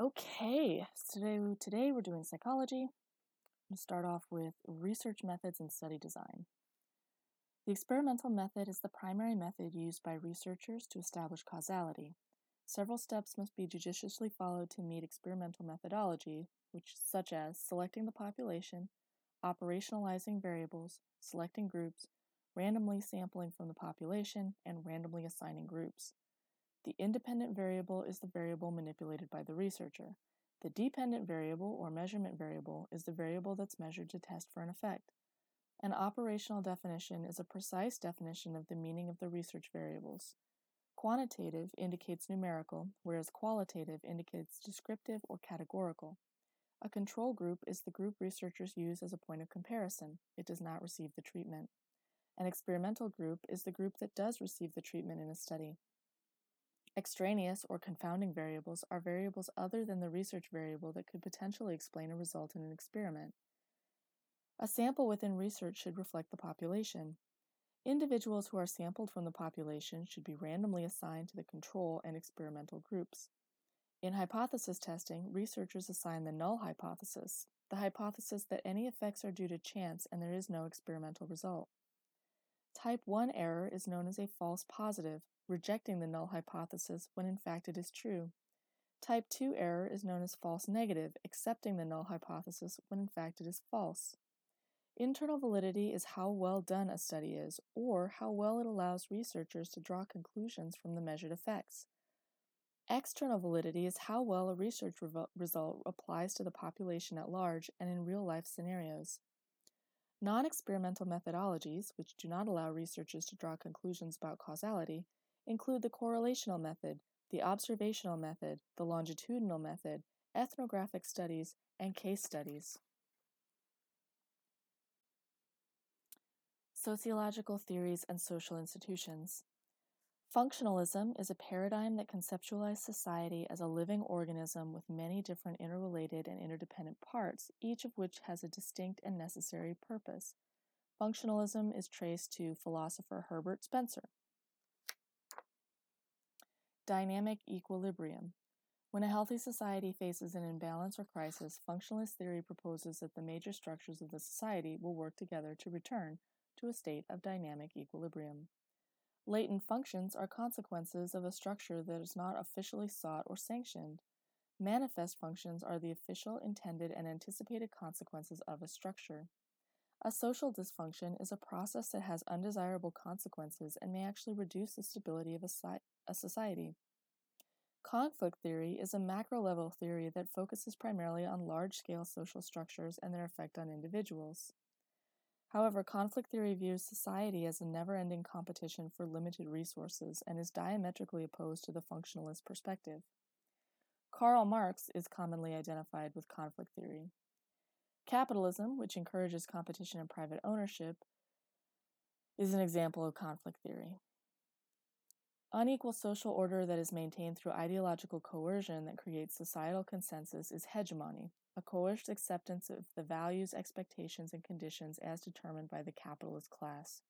Okay, so today, we're doing psychology. To start off with research methods and study design. The experimental method is the primary method used by researchers to establish causality. Several steps must be judiciously followed to meet experimental methodology, which such as selecting the population, operationalizing variables, selecting groups, randomly sampling from the population, and randomly assigning groups. The independent variable is the variable manipulated by the researcher. The dependent variable or measurement variable is the variable that's measured to test for an effect. An operational definition is a precise definition of the meaning of the research variables. Quantitative indicates numerical, whereas qualitative indicates descriptive or categorical. A control group is the group researchers use as a point of comparison. It does not receive the treatment. An experimental group is the group that does receive the treatment in a study. Extraneous or confounding variables are variables other than the research variable that could potentially explain a result in an experiment. A sample within research should reflect the population. Individuals who are sampled from the population should be randomly assigned to the control and experimental groups. In hypothesis testing, researchers assign the null hypothesis, the hypothesis that any effects are due to chance and there is no experimental result. Type 1 error is known as a false positive, rejecting the null hypothesis when in fact it is true. Type 2 error is known as false negative, accepting the null hypothesis when in fact it is false. Internal validity is how well done a study is, or how well it allows researchers to draw conclusions from the measured effects. External validity is how well a research result applies to the population at large and in real life scenarios. Non experimental methodologies, which do not allow researchers to draw conclusions about causality, include the correlational method, the observational method, the longitudinal method, ethnographic studies, and case studies. Sociological theories and social institutions. Functionalism is a paradigm that conceptualizes society as a living organism with many different interrelated and interdependent parts, each of which has a distinct and necessary purpose. Functionalism is traced to philosopher Herbert Spencer. Dynamic equilibrium. When a healthy society faces an imbalance or crisis, functionalist theory proposes that the major structures of the society will work together to return to a state of dynamic equilibrium. Latent functions are consequences of a structure that is not officially sought or sanctioned. Manifest functions are the official, intended, and anticipated consequences of a structure. A social dysfunction is a process that has undesirable consequences and may actually reduce the stability of a, a society. Conflict theory is a macro level theory that focuses primarily on large scale social structures and their effect on individuals. However, conflict theory views society as a never ending competition for limited resources and is diametrically opposed to the functionalist perspective. Karl Marx is commonly identified with conflict theory. Capitalism, which encourages competition and private ownership, is an example of conflict theory. Unequal social order that is maintained through ideological coercion that creates societal consensus is hegemony, a coerced acceptance of the values, expectations, and conditions as determined by the capitalist class.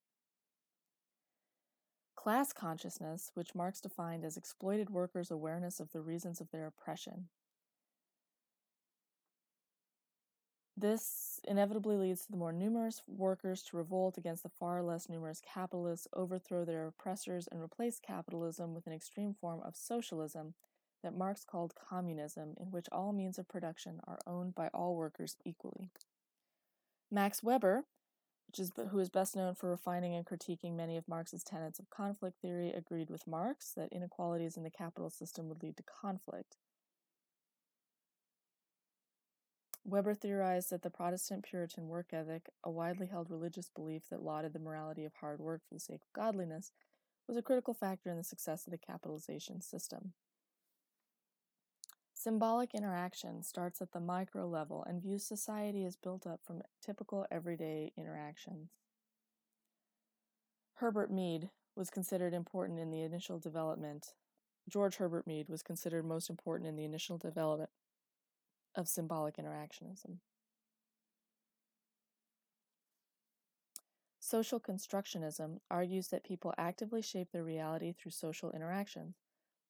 Class consciousness, which Marx defined as exploited workers' awareness of the reasons of their oppression, This inevitably leads to the more numerous workers to revolt against the far less numerous capitalists, overthrow their oppressors, and replace capitalism with an extreme form of socialism that Marx called communism, in which all means of production are owned by all workers equally. Max Weber, is, who is best known for refining and critiquing many of Marx's tenets of conflict theory, agreed with Marx that inequalities in the capital system would lead to conflict. Weber theorized that the Protestant Puritan work ethic, a widely held religious belief that lauded the morality of hard work for the sake of godliness, was a critical factor in the success of the capitalization system. Symbolic interaction starts at the micro level and views society as built up from typical everyday interactions. Herbert Mead was considered important in the initial development. George Herbert Mead was considered most important in the initial development of symbolic interactionism. Social constructionism argues that people actively shape their reality through social interactions.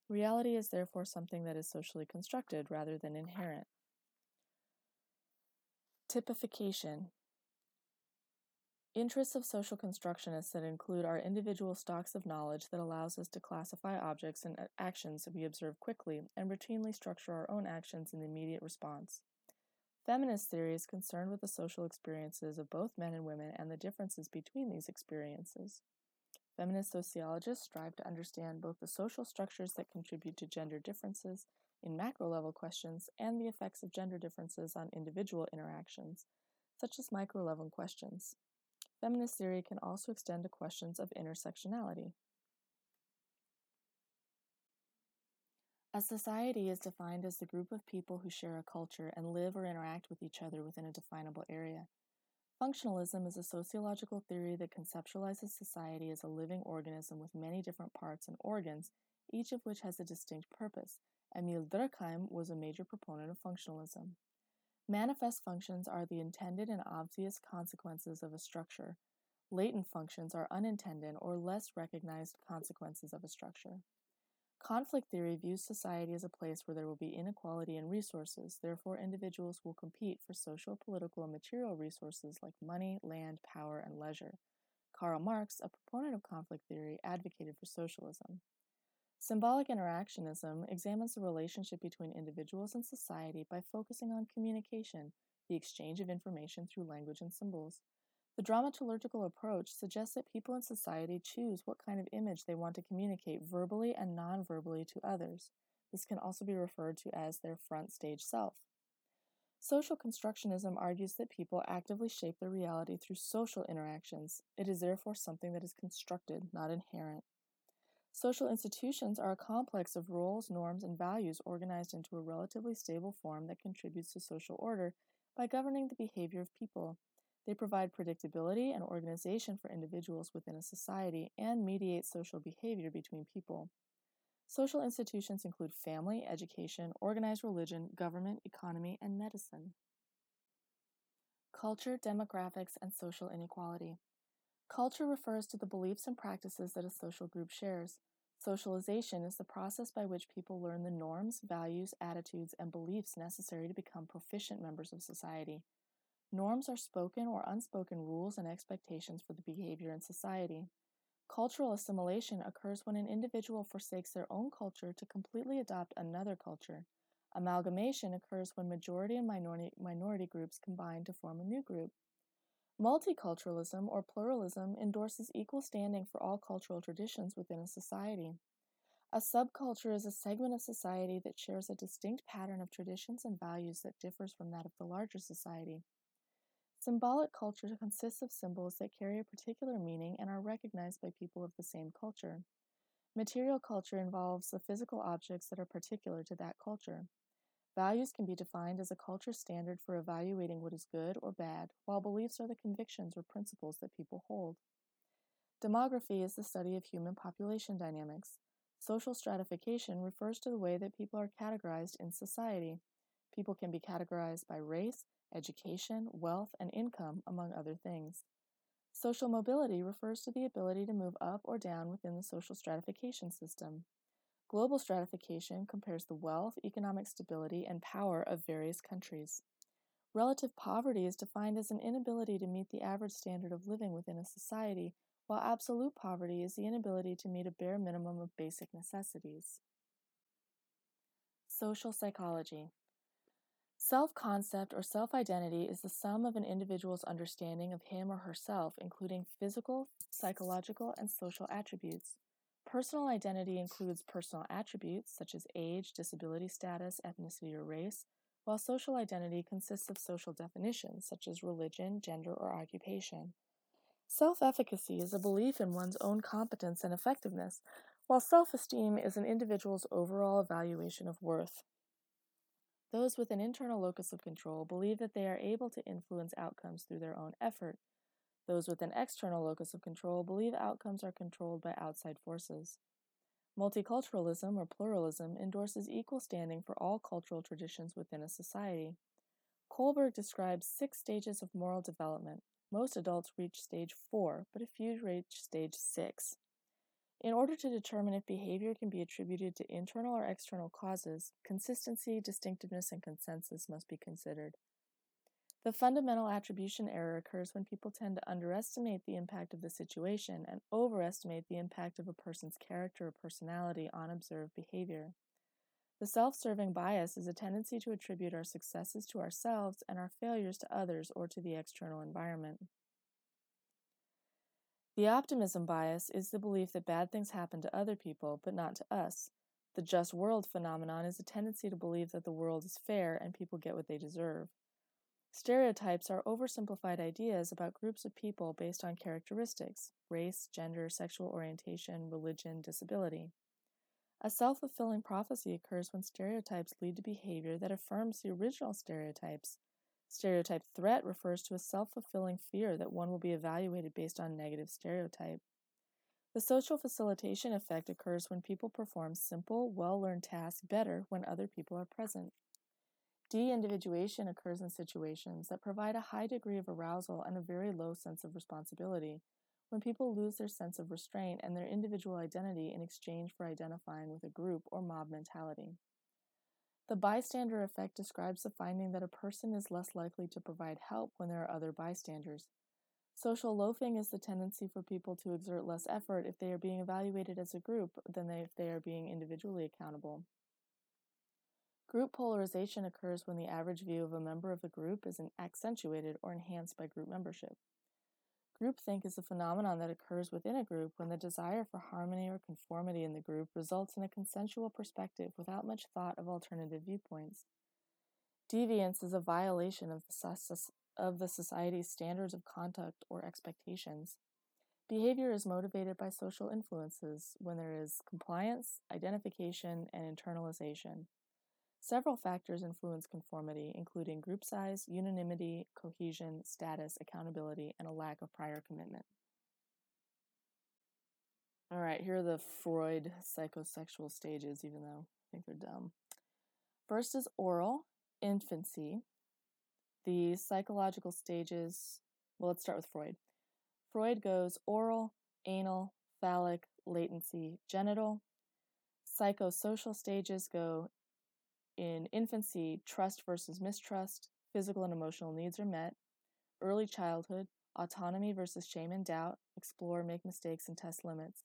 Reality is therefore something that is socially constructed rather than inherent. Typification Interests of social constructionists that include our individual stocks of knowledge that allows us to classify objects and uh, actions that we observe quickly and routinely structure our own actions in the immediate response. Feminist theory is concerned with the social experiences of both men and women and the differences between these experiences. Feminist sociologists strive to understand both the social structures that contribute to gender differences in macro level questions and the effects of gender differences on individual interactions, such as micro level questions. Feminist theory can also extend to questions of intersectionality. A society is defined as the group of people who share a culture and live or interact with each other within a definable area. Functionalism is a sociological theory that conceptualizes society as a living organism with many different parts and organs, each of which has a distinct purpose. Emil Durkheim was a major proponent of functionalism. Manifest functions are the intended and obvious consequences of a structure. Latent functions are unintended or less recognized consequences of a structure. Conflict theory views society as a place where there will be inequality in resources, therefore, individuals will compete for social, political, and material resources like money, land, power, and leisure. Karl Marx, a proponent of conflict theory, advocated for socialism. Symbolic interactionism examines the relationship between individuals and society by focusing on communication, the exchange of information through language and symbols. The dramaturgical approach suggests that people in society choose what kind of image they want to communicate verbally and non verbally to others. This can also be referred to as their front stage self. Social constructionism argues that people actively shape their reality through social interactions. It is therefore something that is constructed, not inherent. Social institutions are a complex of roles, norms, and values organized into a relatively stable form that contributes to social order by governing the behavior of people. They provide predictability and organization for individuals within a society and mediate social behavior between people. Social institutions include family, education, organized religion, government, economy, and medicine. Culture, demographics, and social inequality. Culture refers to the beliefs and practices that a social group shares. Socialization is the process by which people learn the norms, values, attitudes, and beliefs necessary to become proficient members of society. Norms are spoken or unspoken rules and expectations for the behavior in society. Cultural assimilation occurs when an individual forsakes their own culture to completely adopt another culture. Amalgamation occurs when majority and minority, minority groups combine to form a new group. Multiculturalism or pluralism endorses equal standing for all cultural traditions within a society. A subculture is a segment of society that shares a distinct pattern of traditions and values that differs from that of the larger society. Symbolic culture consists of symbols that carry a particular meaning and are recognized by people of the same culture. Material culture involves the physical objects that are particular to that culture. Values can be defined as a culture standard for evaluating what is good or bad, while beliefs are the convictions or principles that people hold. Demography is the study of human population dynamics. Social stratification refers to the way that people are categorized in society. People can be categorized by race, education, wealth, and income, among other things. Social mobility refers to the ability to move up or down within the social stratification system. Global stratification compares the wealth, economic stability, and power of various countries. Relative poverty is defined as an inability to meet the average standard of living within a society, while absolute poverty is the inability to meet a bare minimum of basic necessities. Social psychology. Self concept or self identity is the sum of an individual's understanding of him or herself, including physical, psychological, and social attributes. Personal identity includes personal attributes such as age, disability status, ethnicity, or race, while social identity consists of social definitions such as religion, gender, or occupation. Self efficacy is a belief in one's own competence and effectiveness, while self esteem is an individual's overall evaluation of worth. Those with an internal locus of control believe that they are able to influence outcomes through their own effort, those with an external locus of control believe outcomes are controlled by outside forces. Multiculturalism or pluralism endorses equal standing for all cultural traditions within a society. Kohlberg describes six stages of moral development. Most adults reach stage four, but a few reach stage six. In order to determine if behavior can be attributed to internal or external causes, consistency, distinctiveness, and consensus must be considered. The fundamental attribution error occurs when people tend to underestimate the impact of the situation and overestimate the impact of a person's character or personality on observed behavior. The self serving bias is a tendency to attribute our successes to ourselves and our failures to others or to the external environment. The optimism bias is the belief that bad things happen to other people, but not to us. The just world phenomenon is a tendency to believe that the world is fair and people get what they deserve. Stereotypes are oversimplified ideas about groups of people based on characteristics race, gender, sexual orientation, religion, disability. A self fulfilling prophecy occurs when stereotypes lead to behavior that affirms the original stereotypes. Stereotype threat refers to a self fulfilling fear that one will be evaluated based on negative stereotype. The social facilitation effect occurs when people perform simple, well learned tasks better when other people are present. De individuation occurs in situations that provide a high degree of arousal and a very low sense of responsibility, when people lose their sense of restraint and their individual identity in exchange for identifying with a group or mob mentality. The bystander effect describes the finding that a person is less likely to provide help when there are other bystanders. Social loafing is the tendency for people to exert less effort if they are being evaluated as a group than if they are being individually accountable. Group polarization occurs when the average view of a member of a group is accentuated or enhanced by group membership. Groupthink is a phenomenon that occurs within a group when the desire for harmony or conformity in the group results in a consensual perspective without much thought of alternative viewpoints. Deviance is a violation of the, of the society's standards of conduct or expectations. Behavior is motivated by social influences when there is compliance, identification, and internalization. Several factors influence conformity, including group size, unanimity, cohesion, status, accountability, and a lack of prior commitment. All right, here are the Freud psychosexual stages, even though I think they're dumb. First is oral, infancy. The psychological stages, well, let's start with Freud. Freud goes oral, anal, phallic, latency, genital. Psychosocial stages go in infancy, trust versus mistrust, physical and emotional needs are met. Early childhood, autonomy versus shame and doubt, explore, make mistakes, and test limits.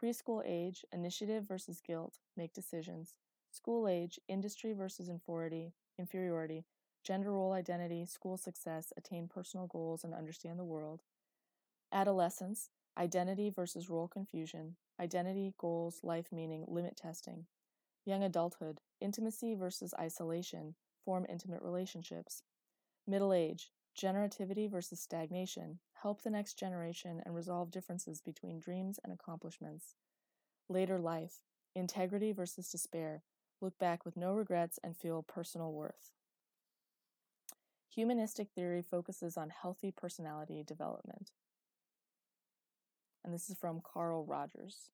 Preschool age, initiative versus guilt, make decisions. School age, industry versus inferiority, inferiority, gender role identity, school success, attain personal goals, and understand the world. Adolescence, identity versus role confusion, identity, goals, life meaning, limit testing. Young adulthood, intimacy versus isolation, form intimate relationships. Middle age, generativity versus stagnation, help the next generation and resolve differences between dreams and accomplishments. Later life, integrity versus despair, look back with no regrets and feel personal worth. Humanistic theory focuses on healthy personality development. And this is from Carl Rogers.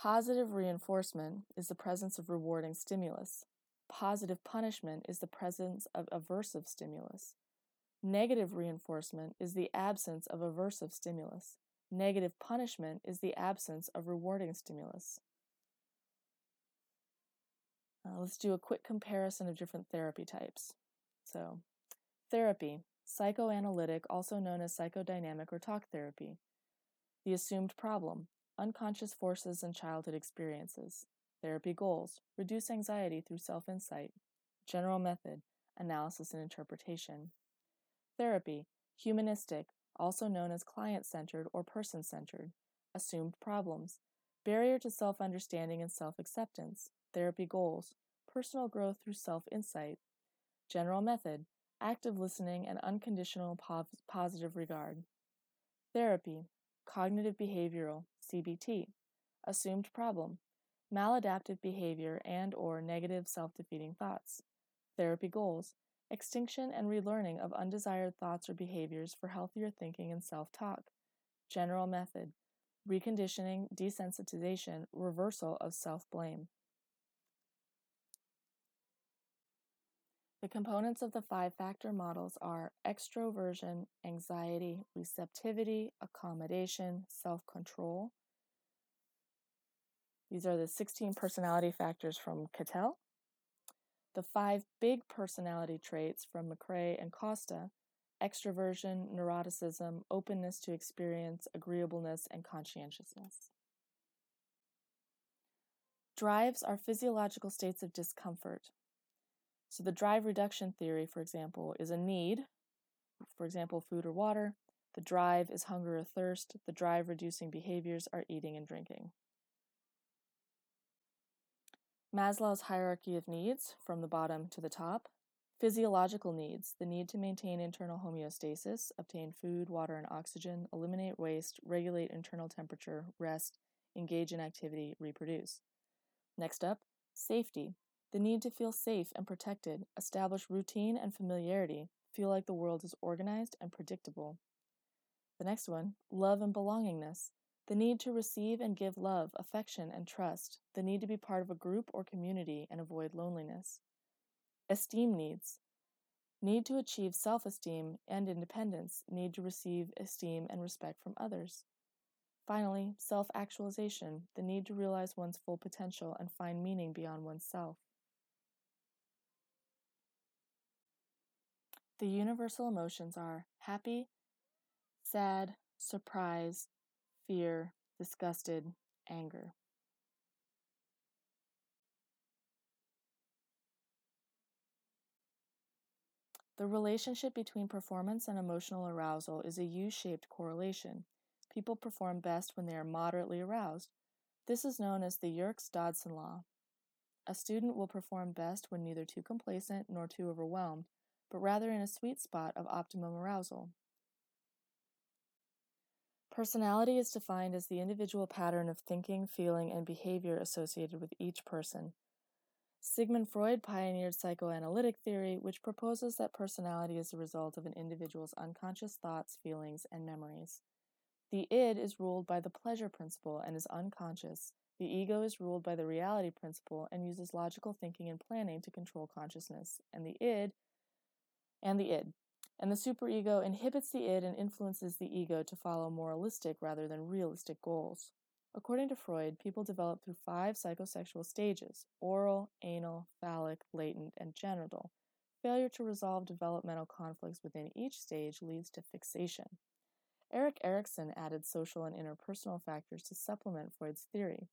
Positive reinforcement is the presence of rewarding stimulus. Positive punishment is the presence of aversive stimulus. Negative reinforcement is the absence of aversive stimulus. Negative punishment is the absence of rewarding stimulus. Uh, let's do a quick comparison of different therapy types. So, therapy, psychoanalytic, also known as psychodynamic or talk therapy. The assumed problem, unconscious forces and childhood experiences. Therapy goals reduce anxiety through self insight. General method analysis and interpretation. Therapy humanistic, also known as client centered or person centered. Assumed problems barrier to self understanding and self acceptance. Therapy goals personal growth through self insight. General method active listening and unconditional positive regard. Therapy cognitive behavioral CBT, assumed problem, maladaptive behavior and or negative self-defeating thoughts, therapy goals, extinction and relearning of undesired thoughts or behaviors for healthier thinking and self-talk, general method, reconditioning, desensitization, reversal of self-blame. The components of the five factor models are extroversion, anxiety, receptivity, accommodation, self control. These are the 16 personality factors from Cattell. The five big personality traits from McCrae and Costa extroversion, neuroticism, openness to experience, agreeableness, and conscientiousness. Drives are physiological states of discomfort. So, the drive reduction theory, for example, is a need, for example, food or water. The drive is hunger or thirst. The drive reducing behaviors are eating and drinking. Maslow's hierarchy of needs, from the bottom to the top. Physiological needs the need to maintain internal homeostasis, obtain food, water, and oxygen, eliminate waste, regulate internal temperature, rest, engage in activity, reproduce. Next up, safety the need to feel safe and protected, establish routine and familiarity, feel like the world is organized and predictable. The next one, love and belongingness, the need to receive and give love, affection, and trust, the need to be part of a group or community and avoid loneliness. Esteem needs, need to achieve self esteem and independence, need to receive esteem and respect from others. Finally, self actualization, the need to realize one's full potential and find meaning beyond oneself. The universal emotions are happy, sad, surprised, fear, disgusted, anger. The relationship between performance and emotional arousal is a U shaped correlation. People perform best when they are moderately aroused. This is known as the Yerkes Dodson law. A student will perform best when neither too complacent nor too overwhelmed, but rather in a sweet spot of optimum arousal. Personality is defined as the individual pattern of thinking, feeling, and behavior associated with each person. Sigmund Freud pioneered psychoanalytic theory, which proposes that personality is the result of an individual's unconscious thoughts, feelings, and memories. The id is ruled by the pleasure principle and is unconscious. The ego is ruled by the reality principle and uses logical thinking and planning to control consciousness. And the id and the id. And the superego inhibits the id and influences the ego to follow moralistic rather than realistic goals. According to Freud, people develop through five psychosexual stages oral, anal, phallic, latent, and genital. Failure to resolve developmental conflicts within each stage leads to fixation. Erik Erikson added social and interpersonal factors to supplement Freud's theory.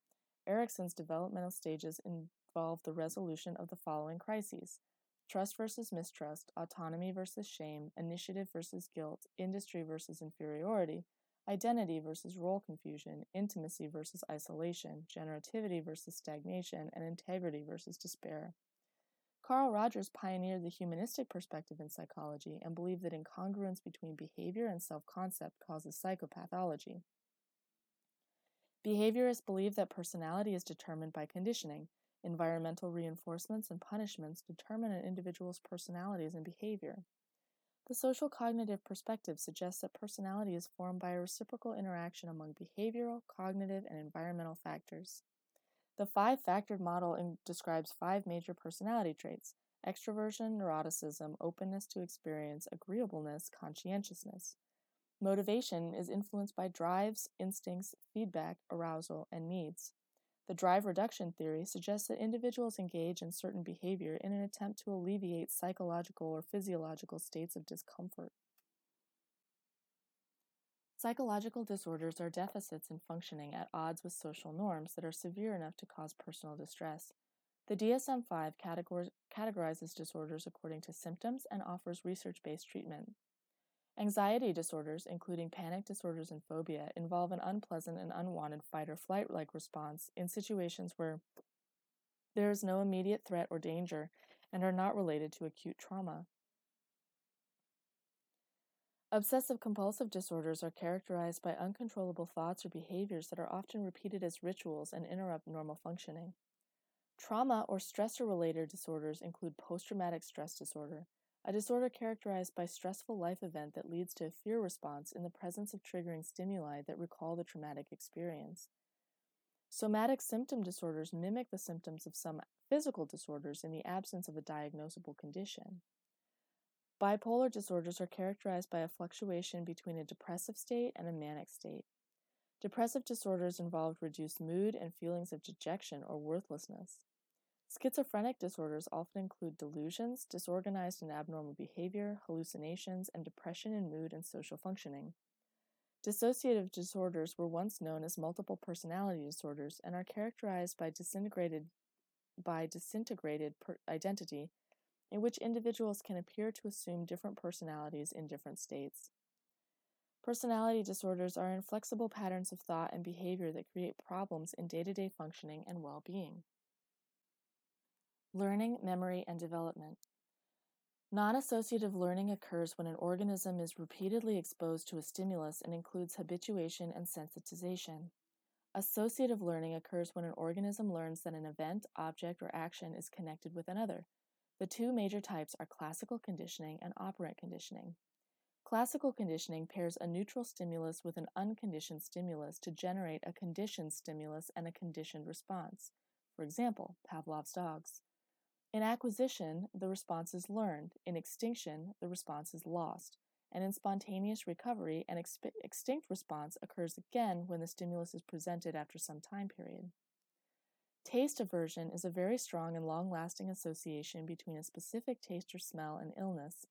Erikson's developmental stages involve the resolution of the following crises trust versus mistrust, autonomy versus shame, initiative versus guilt, industry versus inferiority, identity versus role confusion, intimacy versus isolation, generativity versus stagnation, and integrity versus despair. Carl Rogers pioneered the humanistic perspective in psychology and believed that incongruence between behavior and self concept causes psychopathology. Behaviorists believe that personality is determined by conditioning, Environmental reinforcements and punishments determine an individual's personalities and behavior. The social cognitive perspective suggests that personality is formed by a reciprocal interaction among behavioral, cognitive, and environmental factors. The five factored model in- describes five major personality traits extroversion, neuroticism, openness to experience, agreeableness, conscientiousness. Motivation is influenced by drives, instincts, feedback, arousal, and needs. The drive reduction theory suggests that individuals engage in certain behavior in an attempt to alleviate psychological or physiological states of discomfort. Psychological disorders are deficits in functioning at odds with social norms that are severe enough to cause personal distress. The DSM 5 categorizes disorders according to symptoms and offers research based treatment. Anxiety disorders, including panic disorders and phobia, involve an unpleasant and unwanted fight or flight like response in situations where there is no immediate threat or danger and are not related to acute trauma. Obsessive compulsive disorders are characterized by uncontrollable thoughts or behaviors that are often repeated as rituals and interrupt normal functioning. Trauma or stressor related disorders include post traumatic stress disorder, a disorder characterized by stressful life event that leads to a fear response in the presence of triggering stimuli that recall the traumatic experience. Somatic symptom disorders mimic the symptoms of some physical disorders in the absence of a diagnosable condition. Bipolar disorders are characterized by a fluctuation between a depressive state and a manic state. Depressive disorders involve reduced mood and feelings of dejection or worthlessness. Schizophrenic disorders often include delusions, disorganized and abnormal behavior, hallucinations, and depression in mood and social functioning. Dissociative disorders were once known as multiple personality disorders and are characterized by disintegrated by disintegrated per- identity in which individuals can appear to assume different personalities in different states. Personality disorders are inflexible patterns of thought and behavior that create problems in day to day functioning and well being. Learning, memory, and development. Non associative learning occurs when an organism is repeatedly exposed to a stimulus and includes habituation and sensitization. Associative learning occurs when an organism learns that an event, object, or action is connected with another. The two major types are classical conditioning and operant conditioning. Classical conditioning pairs a neutral stimulus with an unconditioned stimulus to generate a conditioned stimulus and a conditioned response. For example, Pavlov's dogs. In acquisition, the response is learned. In extinction, the response is lost. And in spontaneous recovery, an exp- extinct response occurs again when the stimulus is presented after some time period. Taste aversion is a very strong and long lasting association between a specific taste or smell and illness.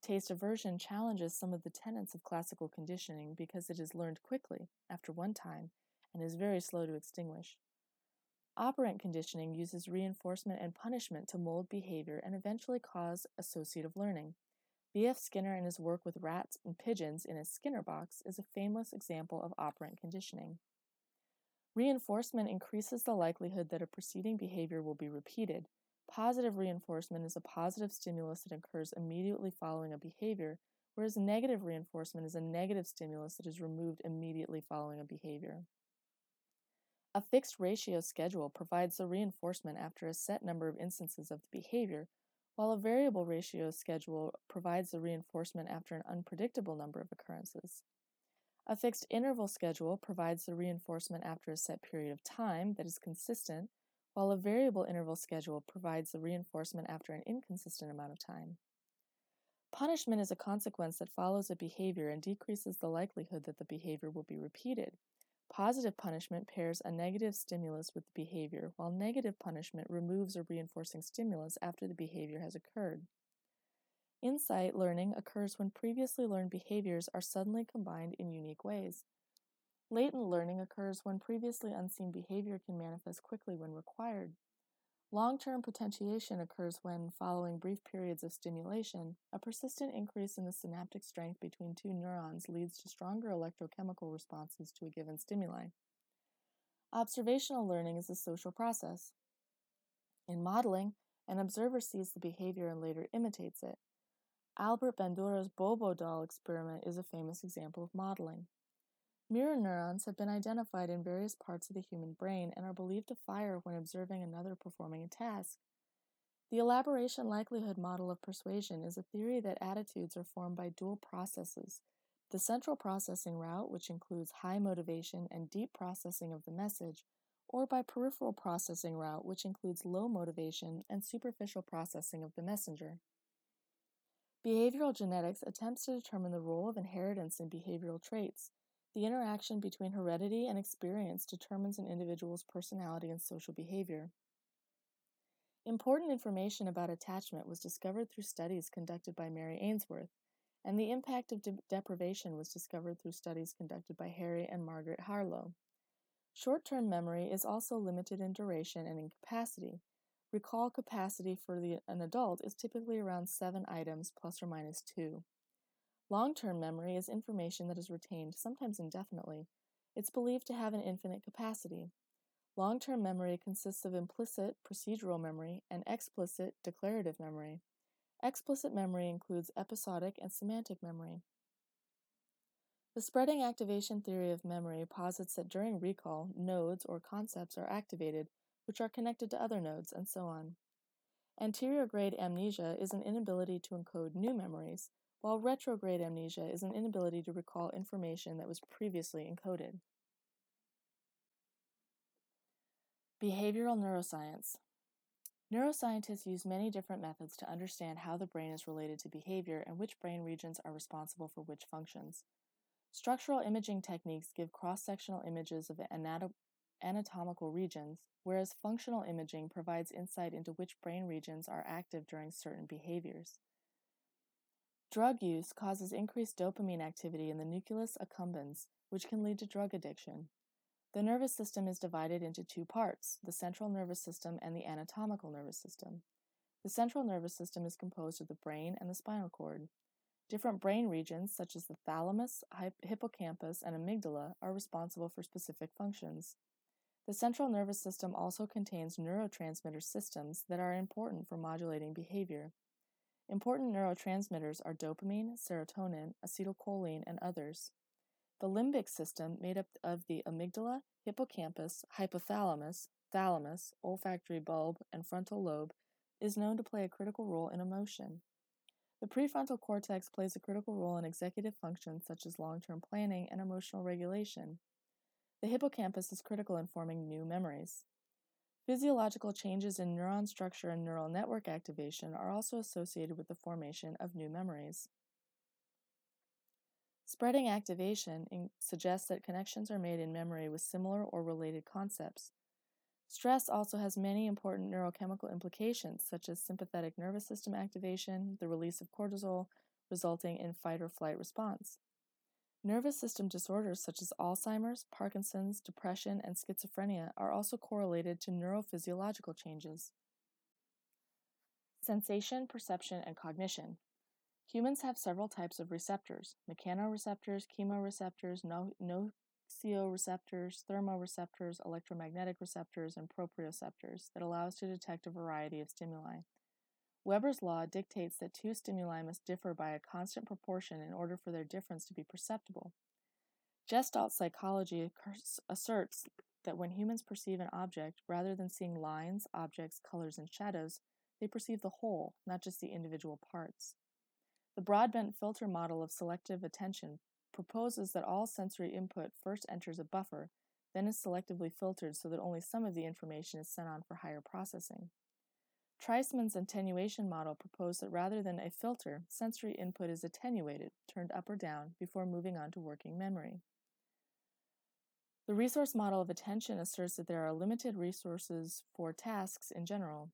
Taste aversion challenges some of the tenets of classical conditioning because it is learned quickly, after one time, and is very slow to extinguish. Operant conditioning uses reinforcement and punishment to mold behavior and eventually cause associative learning. B.F. Skinner, and his work with rats and pigeons in his Skinner box, is a famous example of operant conditioning. Reinforcement increases the likelihood that a preceding behavior will be repeated. Positive reinforcement is a positive stimulus that occurs immediately following a behavior, whereas negative reinforcement is a negative stimulus that is removed immediately following a behavior. A fixed ratio schedule provides the reinforcement after a set number of instances of the behavior, while a variable ratio schedule provides the reinforcement after an unpredictable number of occurrences. A fixed interval schedule provides the reinforcement after a set period of time that is consistent, while a variable interval schedule provides the reinforcement after an inconsistent amount of time. Punishment is a consequence that follows a behavior and decreases the likelihood that the behavior will be repeated, Positive punishment pairs a negative stimulus with the behavior, while negative punishment removes a reinforcing stimulus after the behavior has occurred. Insight learning occurs when previously learned behaviors are suddenly combined in unique ways. Latent learning occurs when previously unseen behavior can manifest quickly when required. Long term potentiation occurs when, following brief periods of stimulation, a persistent increase in the synaptic strength between two neurons leads to stronger electrochemical responses to a given stimuli. Observational learning is a social process. In modeling, an observer sees the behavior and later imitates it. Albert Bandura's Bobo doll experiment is a famous example of modeling. Mirror neurons have been identified in various parts of the human brain and are believed to fire when observing another performing a task. The elaboration likelihood model of persuasion is a theory that attitudes are formed by dual processes the central processing route, which includes high motivation and deep processing of the message, or by peripheral processing route, which includes low motivation and superficial processing of the messenger. Behavioral genetics attempts to determine the role of inheritance in behavioral traits. The interaction between heredity and experience determines an individual's personality and social behavior. Important information about attachment was discovered through studies conducted by Mary Ainsworth, and the impact of de- deprivation was discovered through studies conducted by Harry and Margaret Harlow. Short term memory is also limited in duration and in capacity. Recall capacity for the, an adult is typically around seven items plus or minus two. Long term memory is information that is retained, sometimes indefinitely. It's believed to have an infinite capacity. Long term memory consists of implicit procedural memory and explicit declarative memory. Explicit memory includes episodic and semantic memory. The spreading activation theory of memory posits that during recall, nodes or concepts are activated, which are connected to other nodes, and so on. Anterograde amnesia is an inability to encode new memories, while retrograde amnesia is an inability to recall information that was previously encoded. Behavioral neuroscience. Neuroscientists use many different methods to understand how the brain is related to behavior and which brain regions are responsible for which functions. Structural imaging techniques give cross sectional images of anatom- anatomical regions, whereas functional imaging provides insight into which brain regions are active during certain behaviors. Drug use causes increased dopamine activity in the nucleus accumbens, which can lead to drug addiction. The nervous system is divided into two parts the central nervous system and the anatomical nervous system. The central nervous system is composed of the brain and the spinal cord. Different brain regions, such as the thalamus, hippocampus, and amygdala, are responsible for specific functions. The central nervous system also contains neurotransmitter systems that are important for modulating behavior. Important neurotransmitters are dopamine, serotonin, acetylcholine, and others. The limbic system, made up of the amygdala, hippocampus, hypothalamus, thalamus, olfactory bulb, and frontal lobe, is known to play a critical role in emotion. The prefrontal cortex plays a critical role in executive functions such as long term planning and emotional regulation. The hippocampus is critical in forming new memories. Physiological changes in neuron structure and neural network activation are also associated with the formation of new memories. Spreading activation suggests that connections are made in memory with similar or related concepts. Stress also has many important neurochemical implications, such as sympathetic nervous system activation, the release of cortisol, resulting in fight or flight response. Nervous system disorders such as Alzheimer's, Parkinson's, depression, and schizophrenia are also correlated to neurophysiological changes. Sensation, perception, and cognition. Humans have several types of receptors mechanoreceptors, chemoreceptors, no- nocioreceptors, thermoreceptors, electromagnetic receptors, and proprioceptors that allow us to detect a variety of stimuli. Weber's law dictates that two stimuli must differ by a constant proportion in order for their difference to be perceptible. Gestalt psychology asserts that when humans perceive an object, rather than seeing lines, objects, colors, and shadows, they perceive the whole, not just the individual parts. The Broadbent filter model of selective attention proposes that all sensory input first enters a buffer, then is selectively filtered so that only some of the information is sent on for higher processing. Treisman's attenuation model proposed that rather than a filter, sensory input is attenuated, turned up or down, before moving on to working memory. The resource model of attention asserts that there are limited resources for tasks in general.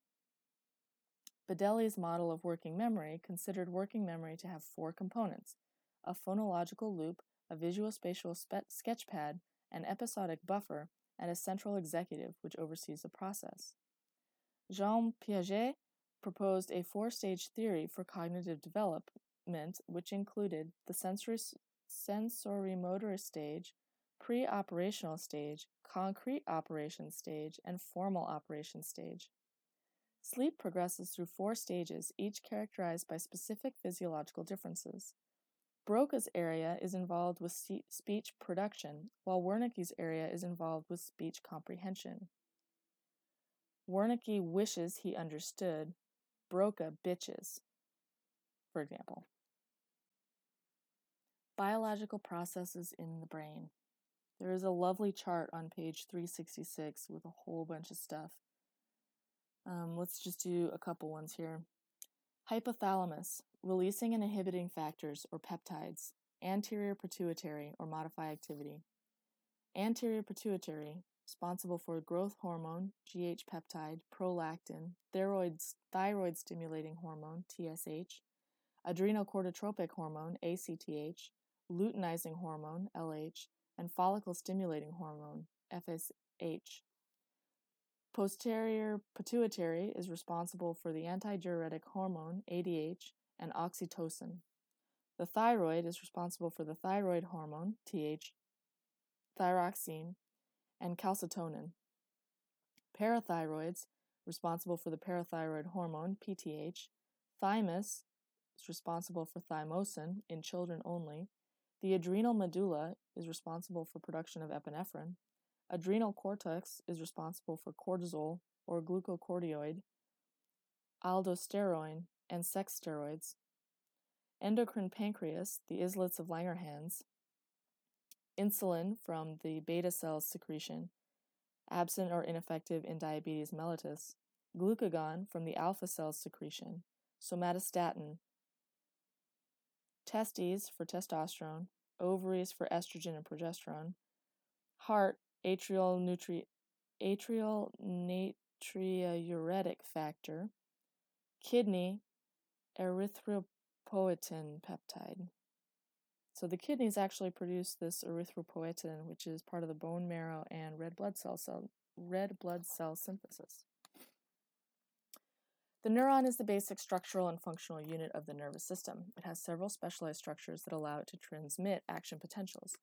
Baddeley's model of working memory considered working memory to have four components a phonological loop, a visuospatial spe- sketchpad, an episodic buffer, and a central executive which oversees the process. Jean Piaget proposed a four stage theory for cognitive development, which included the sensory, sensorimotor stage, pre operational stage, concrete operation stage, and formal operation stage. Sleep progresses through four stages, each characterized by specific physiological differences. Broca's area is involved with speech production, while Wernicke's area is involved with speech comprehension. Wernicke wishes he understood. Broca bitches, for example. Biological processes in the brain. There is a lovely chart on page 366 with a whole bunch of stuff. Um, let's just do a couple ones here. Hypothalamus, releasing and inhibiting factors or peptides. Anterior pituitary or modify activity. Anterior pituitary, responsible for growth hormone, GH peptide, prolactin, thyroid, stimulating hormone, TSH, adrenocorticotropic hormone, ACTH, luteinizing hormone, LH, and follicle stimulating hormone, FSH. Posterior pituitary is responsible for the antidiuretic hormone, ADH, and oxytocin. The thyroid is responsible for the thyroid hormone, TH, thyroxine, and calcitonin. Parathyroids, responsible for the parathyroid hormone, PTH. Thymus is responsible for thymosin in children only. The adrenal medulla is responsible for production of epinephrine. Adrenal cortex is responsible for cortisol or glucocorticoid, aldosterone, and sex steroids. Endocrine pancreas, the islets of Langerhans, insulin from the beta cell secretion, absent or ineffective in diabetes mellitus, glucagon from the alpha cell secretion, somatostatin, testes for testosterone, ovaries for estrogen and progesterone, heart, atrial, nutri- atrial natriuretic factor, kidney, erythropoietin peptide. So the kidneys actually produce this erythropoietin, which is part of the bone marrow and red blood cell, cell red blood cell synthesis. The neuron is the basic structural and functional unit of the nervous system. It has several specialized structures that allow it to transmit action potentials.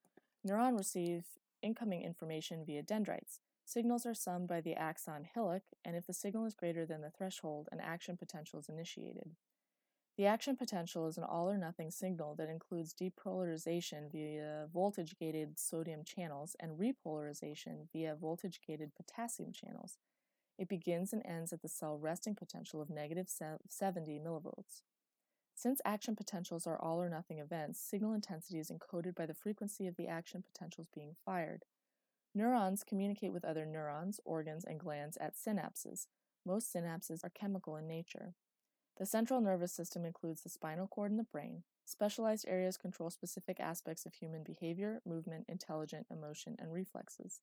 Neurons receive incoming information via dendrites. Signals are summed by the axon hillock, and if the signal is greater than the threshold, an action potential is initiated. The action potential is an all or nothing signal that includes depolarization via voltage gated sodium channels and repolarization via voltage gated potassium channels. It begins and ends at the cell resting potential of negative 70 millivolts. Since action potentials are all or nothing events, signal intensity is encoded by the frequency of the action potentials being fired. Neurons communicate with other neurons, organs, and glands at synapses. Most synapses are chemical in nature. The central nervous system includes the spinal cord and the brain. Specialized areas control specific aspects of human behavior, movement, intelligence, emotion, and reflexes.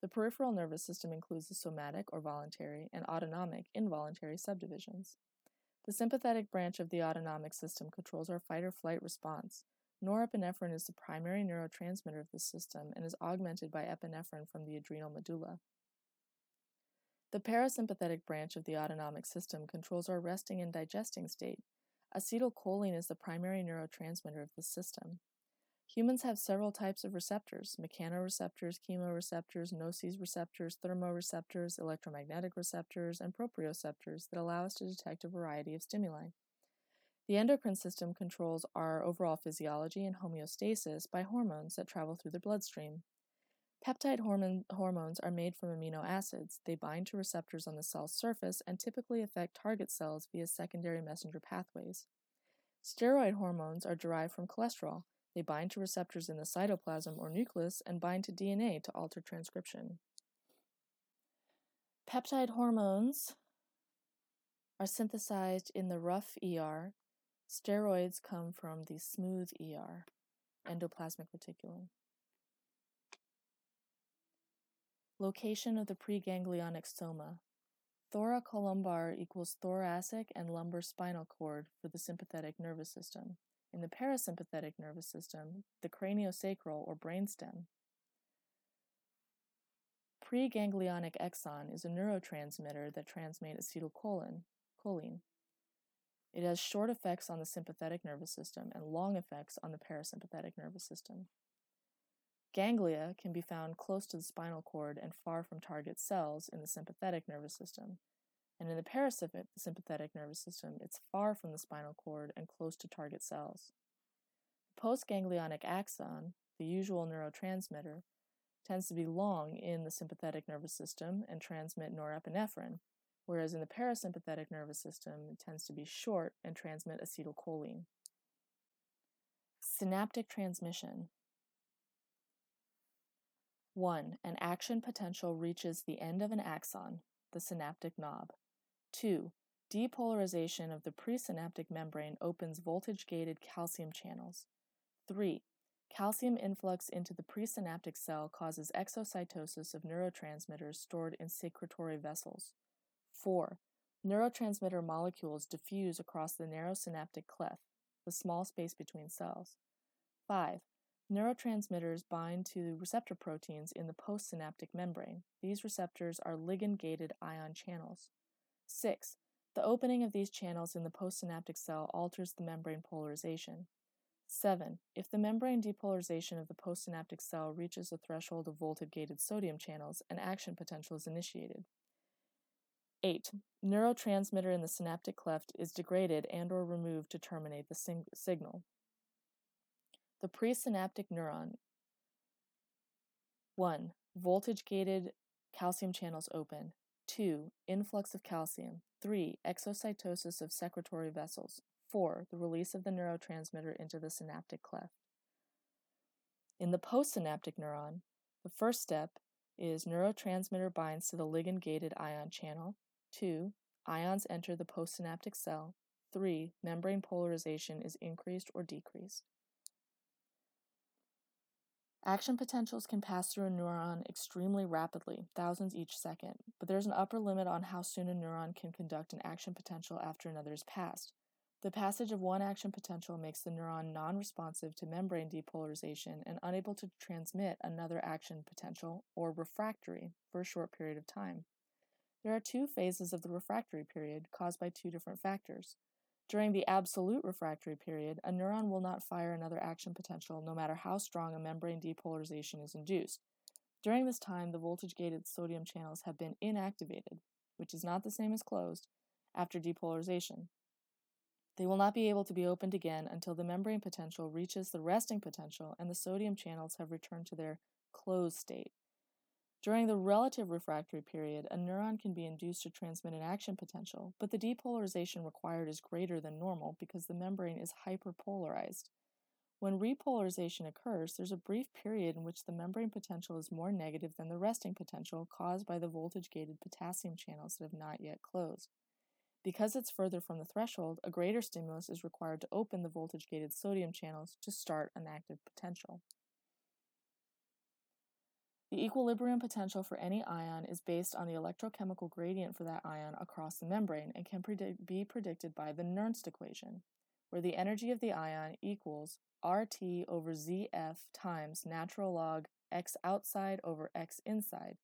The peripheral nervous system includes the somatic or voluntary and autonomic involuntary subdivisions. The sympathetic branch of the autonomic system controls our fight or flight response. Norepinephrine is the primary neurotransmitter of this system and is augmented by epinephrine from the adrenal medulla. The parasympathetic branch of the autonomic system controls our resting and digesting state. Acetylcholine is the primary neurotransmitter of this system. Humans have several types of receptors mechanoreceptors, chemoreceptors, nociceptors, receptors, thermoreceptors, electromagnetic receptors, and proprioceptors that allow us to detect a variety of stimuli. The endocrine system controls our overall physiology and homeostasis by hormones that travel through the bloodstream. Peptide hormone, hormones are made from amino acids. They bind to receptors on the cell's surface and typically affect target cells via secondary messenger pathways. Steroid hormones are derived from cholesterol. They bind to receptors in the cytoplasm or nucleus and bind to DNA to alter transcription. Peptide hormones are synthesized in the rough ER. Steroids come from the smooth ER, endoplasmic reticulum. Location of the preganglionic soma. Thoracolumbar equals thoracic and lumbar spinal cord for the sympathetic nervous system. In the parasympathetic nervous system, the craniosacral or brainstem. Preganglionic axon is a neurotransmitter that transmits acetylcholine. Choline. It has short effects on the sympathetic nervous system and long effects on the parasympathetic nervous system. Ganglia can be found close to the spinal cord and far from target cells in the sympathetic nervous system, and in the parasympathetic sympathetic nervous system, it's far from the spinal cord and close to target cells. The postganglionic axon, the usual neurotransmitter, tends to be long in the sympathetic nervous system and transmit norepinephrine, whereas in the parasympathetic nervous system, it tends to be short and transmit acetylcholine. Synaptic transmission. 1. An action potential reaches the end of an axon, the synaptic knob. 2. Depolarization of the presynaptic membrane opens voltage gated calcium channels. 3. Calcium influx into the presynaptic cell causes exocytosis of neurotransmitters stored in secretory vessels. 4. Neurotransmitter molecules diffuse across the narrow synaptic cleft, the small space between cells. 5. Neurotransmitters bind to receptor proteins in the postsynaptic membrane. These receptors are ligand gated ion channels. 6. The opening of these channels in the postsynaptic cell alters the membrane polarization. 7. If the membrane depolarization of the postsynaptic cell reaches the threshold of voltage gated sodium channels, an action potential is initiated. 8. Neurotransmitter in the synaptic cleft is degraded and or removed to terminate the sing- signal. The presynaptic neuron 1. Voltage gated calcium channels open. 2. Influx of calcium. 3. Exocytosis of secretory vessels. 4. The release of the neurotransmitter into the synaptic cleft. In the postsynaptic neuron, the first step is neurotransmitter binds to the ligand gated ion channel. 2. Ions enter the postsynaptic cell. 3. Membrane polarization is increased or decreased. Action potentials can pass through a neuron extremely rapidly, thousands each second, but there's an upper limit on how soon a neuron can conduct an action potential after another is passed. The passage of one action potential makes the neuron non responsive to membrane depolarization and unable to transmit another action potential, or refractory, for a short period of time. There are two phases of the refractory period caused by two different factors. During the absolute refractory period, a neuron will not fire another action potential no matter how strong a membrane depolarization is induced. During this time, the voltage gated sodium channels have been inactivated, which is not the same as closed, after depolarization. They will not be able to be opened again until the membrane potential reaches the resting potential and the sodium channels have returned to their closed state. During the relative refractory period, a neuron can be induced to transmit an action potential, but the depolarization required is greater than normal because the membrane is hyperpolarized. When repolarization occurs, there's a brief period in which the membrane potential is more negative than the resting potential caused by the voltage gated potassium channels that have not yet closed. Because it's further from the threshold, a greater stimulus is required to open the voltage gated sodium channels to start an active potential. The equilibrium potential for any ion is based on the electrochemical gradient for that ion across the membrane and can predict, be predicted by the Nernst equation, where the energy of the ion equals RT over ZF times natural log x outside over x inside,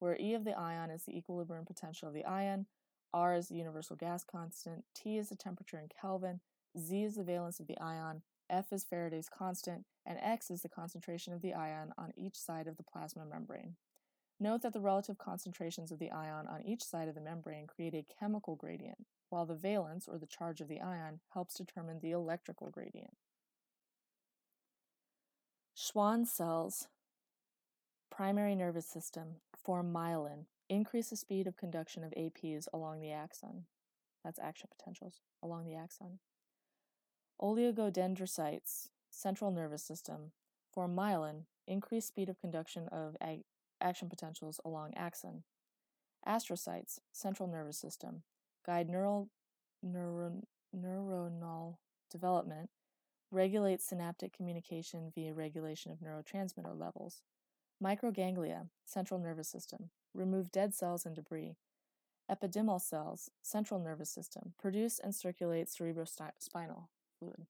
where E of the ion is the equilibrium potential of the ion, R is the universal gas constant, T is the temperature in Kelvin, Z is the valence of the ion, F is Faraday's constant, and X is the concentration of the ion on each side of the plasma membrane. Note that the relative concentrations of the ion on each side of the membrane create a chemical gradient, while the valence, or the charge of the ion, helps determine the electrical gradient. Schwann cells, primary nervous system, form myelin, increase the speed of conduction of APs along the axon. That's action potentials along the axon. Oligodendrocytes, central nervous system, form myelin, increased speed of conduction of ag- action potentials along axon. Astrocytes, central nervous system, guide neural, neuro, neuronal development, regulate synaptic communication via regulation of neurotransmitter levels. Microganglia, central nervous system, remove dead cells and debris. Ependymal cells, central nervous system, produce and circulate cerebrospinal fluid.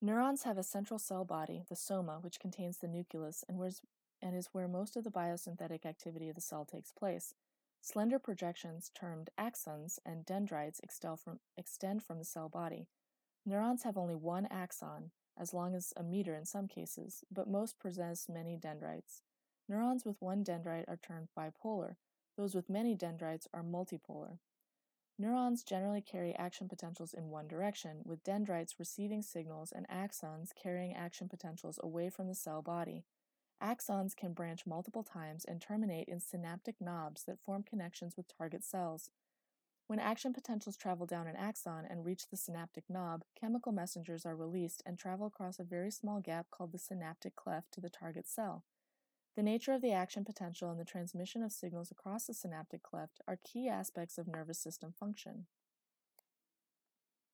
Neurons have a central cell body, the soma, which contains the nucleus and, and is where most of the biosynthetic activity of the cell takes place. Slender projections, termed axons and dendrites, from, extend from the cell body. Neurons have only one axon, as long as a meter in some cases, but most possess many dendrites. Neurons with one dendrite are termed bipolar. Those with many dendrites are multipolar. Neurons generally carry action potentials in one direction, with dendrites receiving signals and axons carrying action potentials away from the cell body. Axons can branch multiple times and terminate in synaptic knobs that form connections with target cells. When action potentials travel down an axon and reach the synaptic knob, chemical messengers are released and travel across a very small gap called the synaptic cleft to the target cell. The nature of the action potential and the transmission of signals across the synaptic cleft are key aspects of nervous system function.